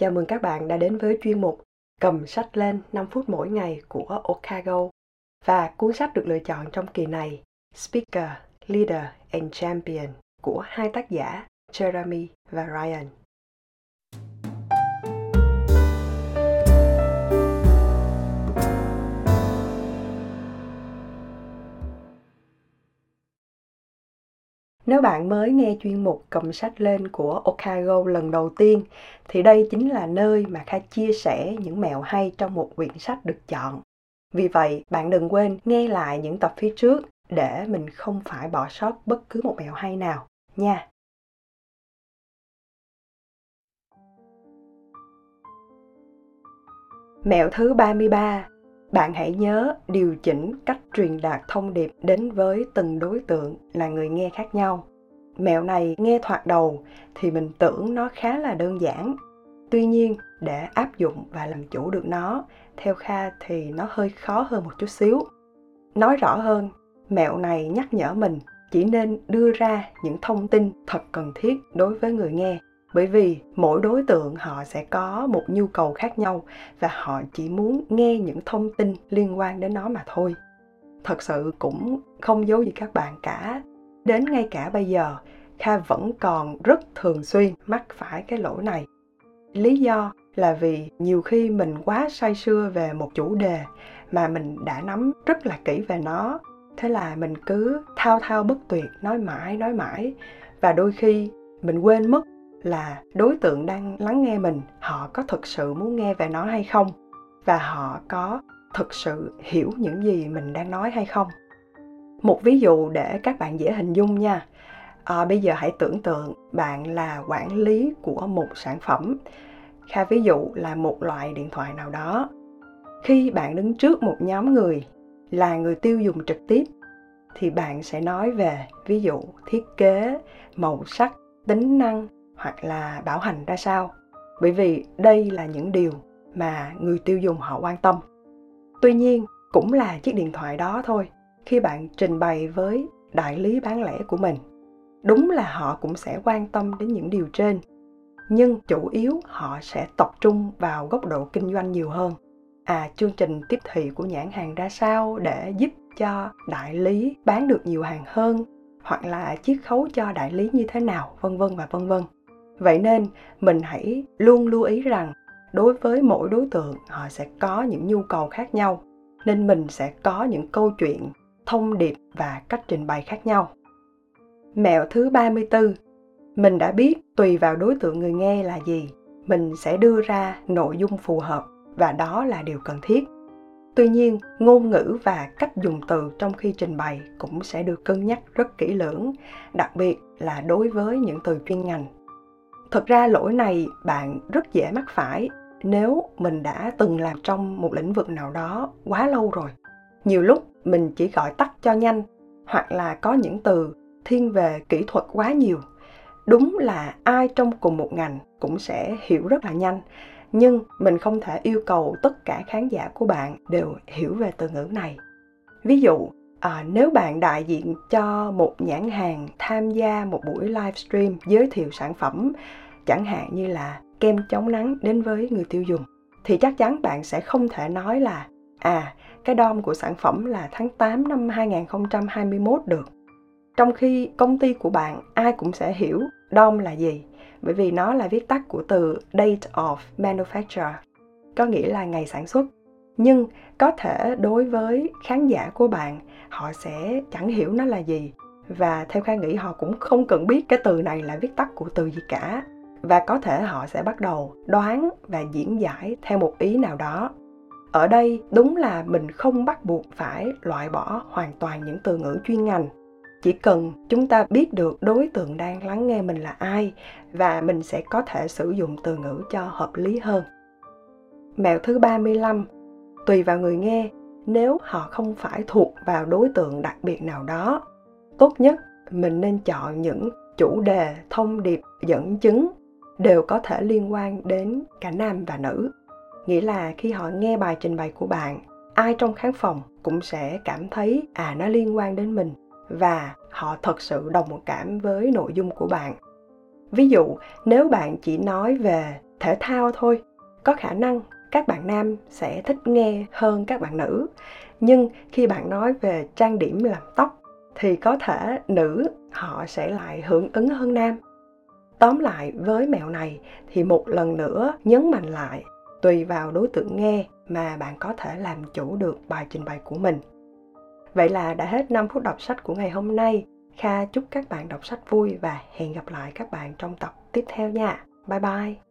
Chào mừng các bạn đã đến với chuyên mục Cầm sách lên 5 phút mỗi ngày của Okago. Và cuốn sách được lựa chọn trong kỳ này Speaker, Leader and Champion của hai tác giả Jeremy và Ryan. Nếu bạn mới nghe chuyên mục cầm sách lên của Okago lần đầu tiên, thì đây chính là nơi mà Kha chia sẻ những mẹo hay trong một quyển sách được chọn. Vì vậy, bạn đừng quên nghe lại những tập phía trước để mình không phải bỏ sót bất cứ một mẹo hay nào nha. Mẹo thứ 33 bạn hãy nhớ điều chỉnh cách truyền đạt thông điệp đến với từng đối tượng là người nghe khác nhau. Mẹo này nghe thoạt đầu thì mình tưởng nó khá là đơn giản. Tuy nhiên, để áp dụng và làm chủ được nó, theo kha thì nó hơi khó hơn một chút xíu. Nói rõ hơn, mẹo này nhắc nhở mình chỉ nên đưa ra những thông tin thật cần thiết đối với người nghe bởi vì mỗi đối tượng họ sẽ có một nhu cầu khác nhau và họ chỉ muốn nghe những thông tin liên quan đến nó mà thôi. Thật sự cũng không giấu gì các bạn cả. Đến ngay cả bây giờ, kha vẫn còn rất thường xuyên mắc phải cái lỗi này. Lý do là vì nhiều khi mình quá say sưa về một chủ đề mà mình đã nắm rất là kỹ về nó. Thế là mình cứ thao thao bất tuyệt, nói mãi nói mãi. Và đôi khi mình quên mất là đối tượng đang lắng nghe mình họ có thực sự muốn nghe về nó hay không? Và họ có thực sự hiểu những gì mình đang nói hay không? Một ví dụ để các bạn dễ hình dung nha. À, bây giờ hãy tưởng tượng bạn là quản lý của một sản phẩm. Kha ví dụ là một loại điện thoại nào đó. Khi bạn đứng trước một nhóm người là người tiêu dùng trực tiếp thì bạn sẽ nói về ví dụ thiết kế màu sắc tính năng hoặc là bảo hành ra sao. Bởi vì đây là những điều mà người tiêu dùng họ quan tâm. Tuy nhiên, cũng là chiếc điện thoại đó thôi, khi bạn trình bày với đại lý bán lẻ của mình. Đúng là họ cũng sẽ quan tâm đến những điều trên, nhưng chủ yếu họ sẽ tập trung vào góc độ kinh doanh nhiều hơn. À chương trình tiếp thị của nhãn hàng ra sao để giúp cho đại lý bán được nhiều hàng hơn, hoặc là chiết khấu cho đại lý như thế nào, vân vân và vân vân vậy nên mình hãy luôn lưu ý rằng đối với mỗi đối tượng họ sẽ có những nhu cầu khác nhau nên mình sẽ có những câu chuyện thông điệp và cách trình bày khác nhau Mẹo thứ 34 Mình đã biết tùy vào đối tượng người nghe là gì, mình sẽ đưa ra nội dung phù hợp và đó là điều cần thiết. Tuy nhiên, ngôn ngữ và cách dùng từ trong khi trình bày cũng sẽ được cân nhắc rất kỹ lưỡng, đặc biệt là đối với những từ chuyên ngành. Thực ra lỗi này bạn rất dễ mắc phải nếu mình đã từng làm trong một lĩnh vực nào đó quá lâu rồi. Nhiều lúc mình chỉ gọi tắt cho nhanh, hoặc là có những từ thiên về kỹ thuật quá nhiều đúng là ai trong cùng một ngành cũng sẽ hiểu rất là nhanh, nhưng mình không thể yêu cầu tất cả khán giả của bạn đều hiểu về từ ngữ này ví dụ à, nếu bạn đại diện cho một nhãn hàng tham gia một buổi livestream giới thiệu sản phẩm chẳng hạn như là kem chống nắng đến với người tiêu dùng thì chắc chắn bạn sẽ không thể nói là à cái DOM của sản phẩm là tháng 8 năm 2021 được. Trong khi công ty của bạn ai cũng sẽ hiểu DOM là gì bởi vì nó là viết tắt của từ date of manufacture có nghĩa là ngày sản xuất nhưng có thể đối với khán giả của bạn, họ sẽ chẳng hiểu nó là gì. Và theo khai nghĩ họ cũng không cần biết cái từ này là viết tắt của từ gì cả. Và có thể họ sẽ bắt đầu đoán và diễn giải theo một ý nào đó. Ở đây, đúng là mình không bắt buộc phải loại bỏ hoàn toàn những từ ngữ chuyên ngành. Chỉ cần chúng ta biết được đối tượng đang lắng nghe mình là ai và mình sẽ có thể sử dụng từ ngữ cho hợp lý hơn. Mẹo thứ 35 Tùy vào người nghe, nếu họ không phải thuộc vào đối tượng đặc biệt nào đó, tốt nhất mình nên chọn những chủ đề, thông điệp, dẫn chứng đều có thể liên quan đến cả nam và nữ. Nghĩa là khi họ nghe bài trình bày của bạn, ai trong khán phòng cũng sẽ cảm thấy à nó liên quan đến mình và họ thật sự đồng cảm với nội dung của bạn ví dụ nếu bạn chỉ nói về thể thao thôi có khả năng các bạn nam sẽ thích nghe hơn các bạn nữ. Nhưng khi bạn nói về trang điểm làm tóc, thì có thể nữ họ sẽ lại hưởng ứng hơn nam. Tóm lại, với mẹo này thì một lần nữa nhấn mạnh lại, tùy vào đối tượng nghe mà bạn có thể làm chủ được bài trình bày của mình. Vậy là đã hết 5 phút đọc sách của ngày hôm nay. Kha chúc các bạn đọc sách vui và hẹn gặp lại các bạn trong tập tiếp theo nha. Bye bye.